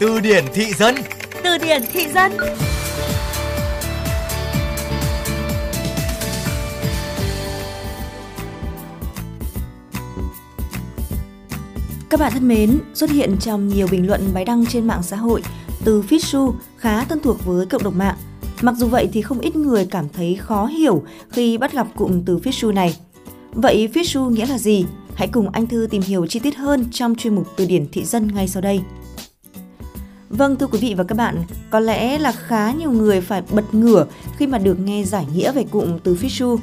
Từ điển thị dân Từ điển thị dân Các bạn thân mến, xuất hiện trong nhiều bình luận bài đăng trên mạng xã hội, từ Fishu khá thân thuộc với cộng đồng mạng. Mặc dù vậy thì không ít người cảm thấy khó hiểu khi bắt gặp cụm từ Fishu này. Vậy Fishu nghĩa là gì? Hãy cùng anh Thư tìm hiểu chi tiết hơn trong chuyên mục Từ điển thị dân ngay sau đây. Vâng thưa quý vị và các bạn, có lẽ là khá nhiều người phải bật ngửa khi mà được nghe giải nghĩa về cụm từ Fishu.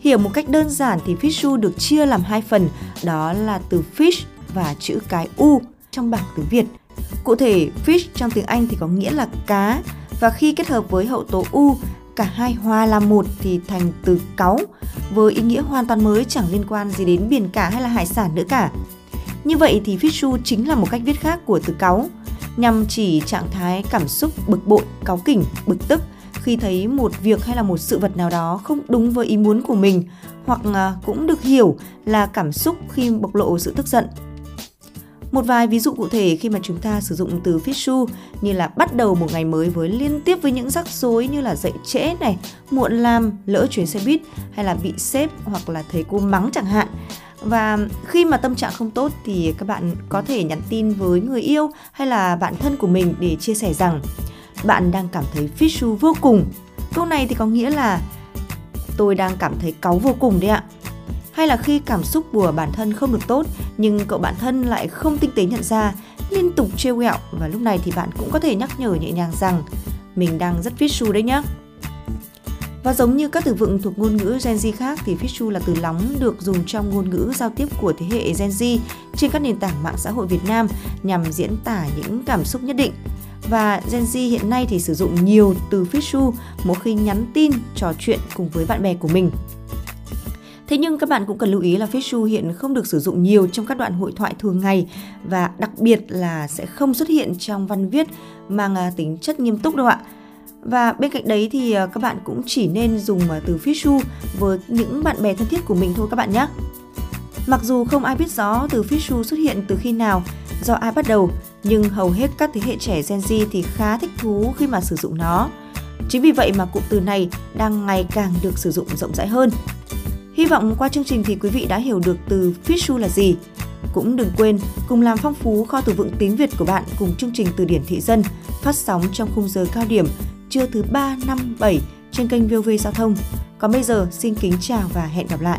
Hiểu một cách đơn giản thì Fishu được chia làm hai phần, đó là từ fish và chữ cái U trong bảng tiếng Việt. Cụ thể, fish trong tiếng Anh thì có nghĩa là cá và khi kết hợp với hậu tố U, cả hai hòa làm một thì thành từ cáu với ý nghĩa hoàn toàn mới chẳng liên quan gì đến biển cả hay là hải sản nữa cả. Như vậy thì fishu chính là một cách viết khác của từ cáu, nhằm chỉ trạng thái cảm xúc bực bội, cáu kỉnh, bực tức khi thấy một việc hay là một sự vật nào đó không đúng với ý muốn của mình hoặc à, cũng được hiểu là cảm xúc khi bộc lộ sự tức giận một vài ví dụ cụ thể khi mà chúng ta sử dụng từ fishu như là bắt đầu một ngày mới với liên tiếp với những rắc rối như là dậy trễ này, muộn làm, lỡ chuyến xe buýt hay là bị sếp hoặc là thầy cô mắng chẳng hạn. Và khi mà tâm trạng không tốt thì các bạn có thể nhắn tin với người yêu hay là bạn thân của mình để chia sẻ rằng bạn đang cảm thấy fishu vô cùng. Câu này thì có nghĩa là tôi đang cảm thấy cáu vô cùng đấy ạ hay là khi cảm xúc của bản thân không được tốt nhưng cậu bạn thân lại không tinh tế nhận ra, liên tục trêu ghẹo và lúc này thì bạn cũng có thể nhắc nhở nhẹ nhàng rằng mình đang rất fishu đấy nhé. Và giống như các từ vựng thuộc ngôn ngữ Gen Z khác thì fishu là từ lóng được dùng trong ngôn ngữ giao tiếp của thế hệ Gen Z trên các nền tảng mạng xã hội Việt Nam nhằm diễn tả những cảm xúc nhất định. Và Gen Z hiện nay thì sử dụng nhiều từ fishu mỗi khi nhắn tin, trò chuyện cùng với bạn bè của mình. Thế nhưng các bạn cũng cần lưu ý là Fishu hiện không được sử dụng nhiều trong các đoạn hội thoại thường ngày và đặc biệt là sẽ không xuất hiện trong văn viết mang à, tính chất nghiêm túc đâu ạ. Và bên cạnh đấy thì à, các bạn cũng chỉ nên dùng à, từ Fishu với những bạn bè thân thiết của mình thôi các bạn nhé. Mặc dù không ai biết rõ từ Fishu xuất hiện từ khi nào, do ai bắt đầu, nhưng hầu hết các thế hệ trẻ Gen Z thì khá thích thú khi mà sử dụng nó. Chính vì vậy mà cụm từ này đang ngày càng được sử dụng rộng rãi hơn. Hy vọng qua chương trình thì quý vị đã hiểu được từ Fishu là gì. Cũng đừng quên cùng làm phong phú kho từ vựng tiếng Việt của bạn cùng chương trình Từ điển thị dân phát sóng trong khung giờ cao điểm trưa thứ 3, 5, 7 trên kênh VOV Giao thông. Còn bây giờ xin kính chào và hẹn gặp lại.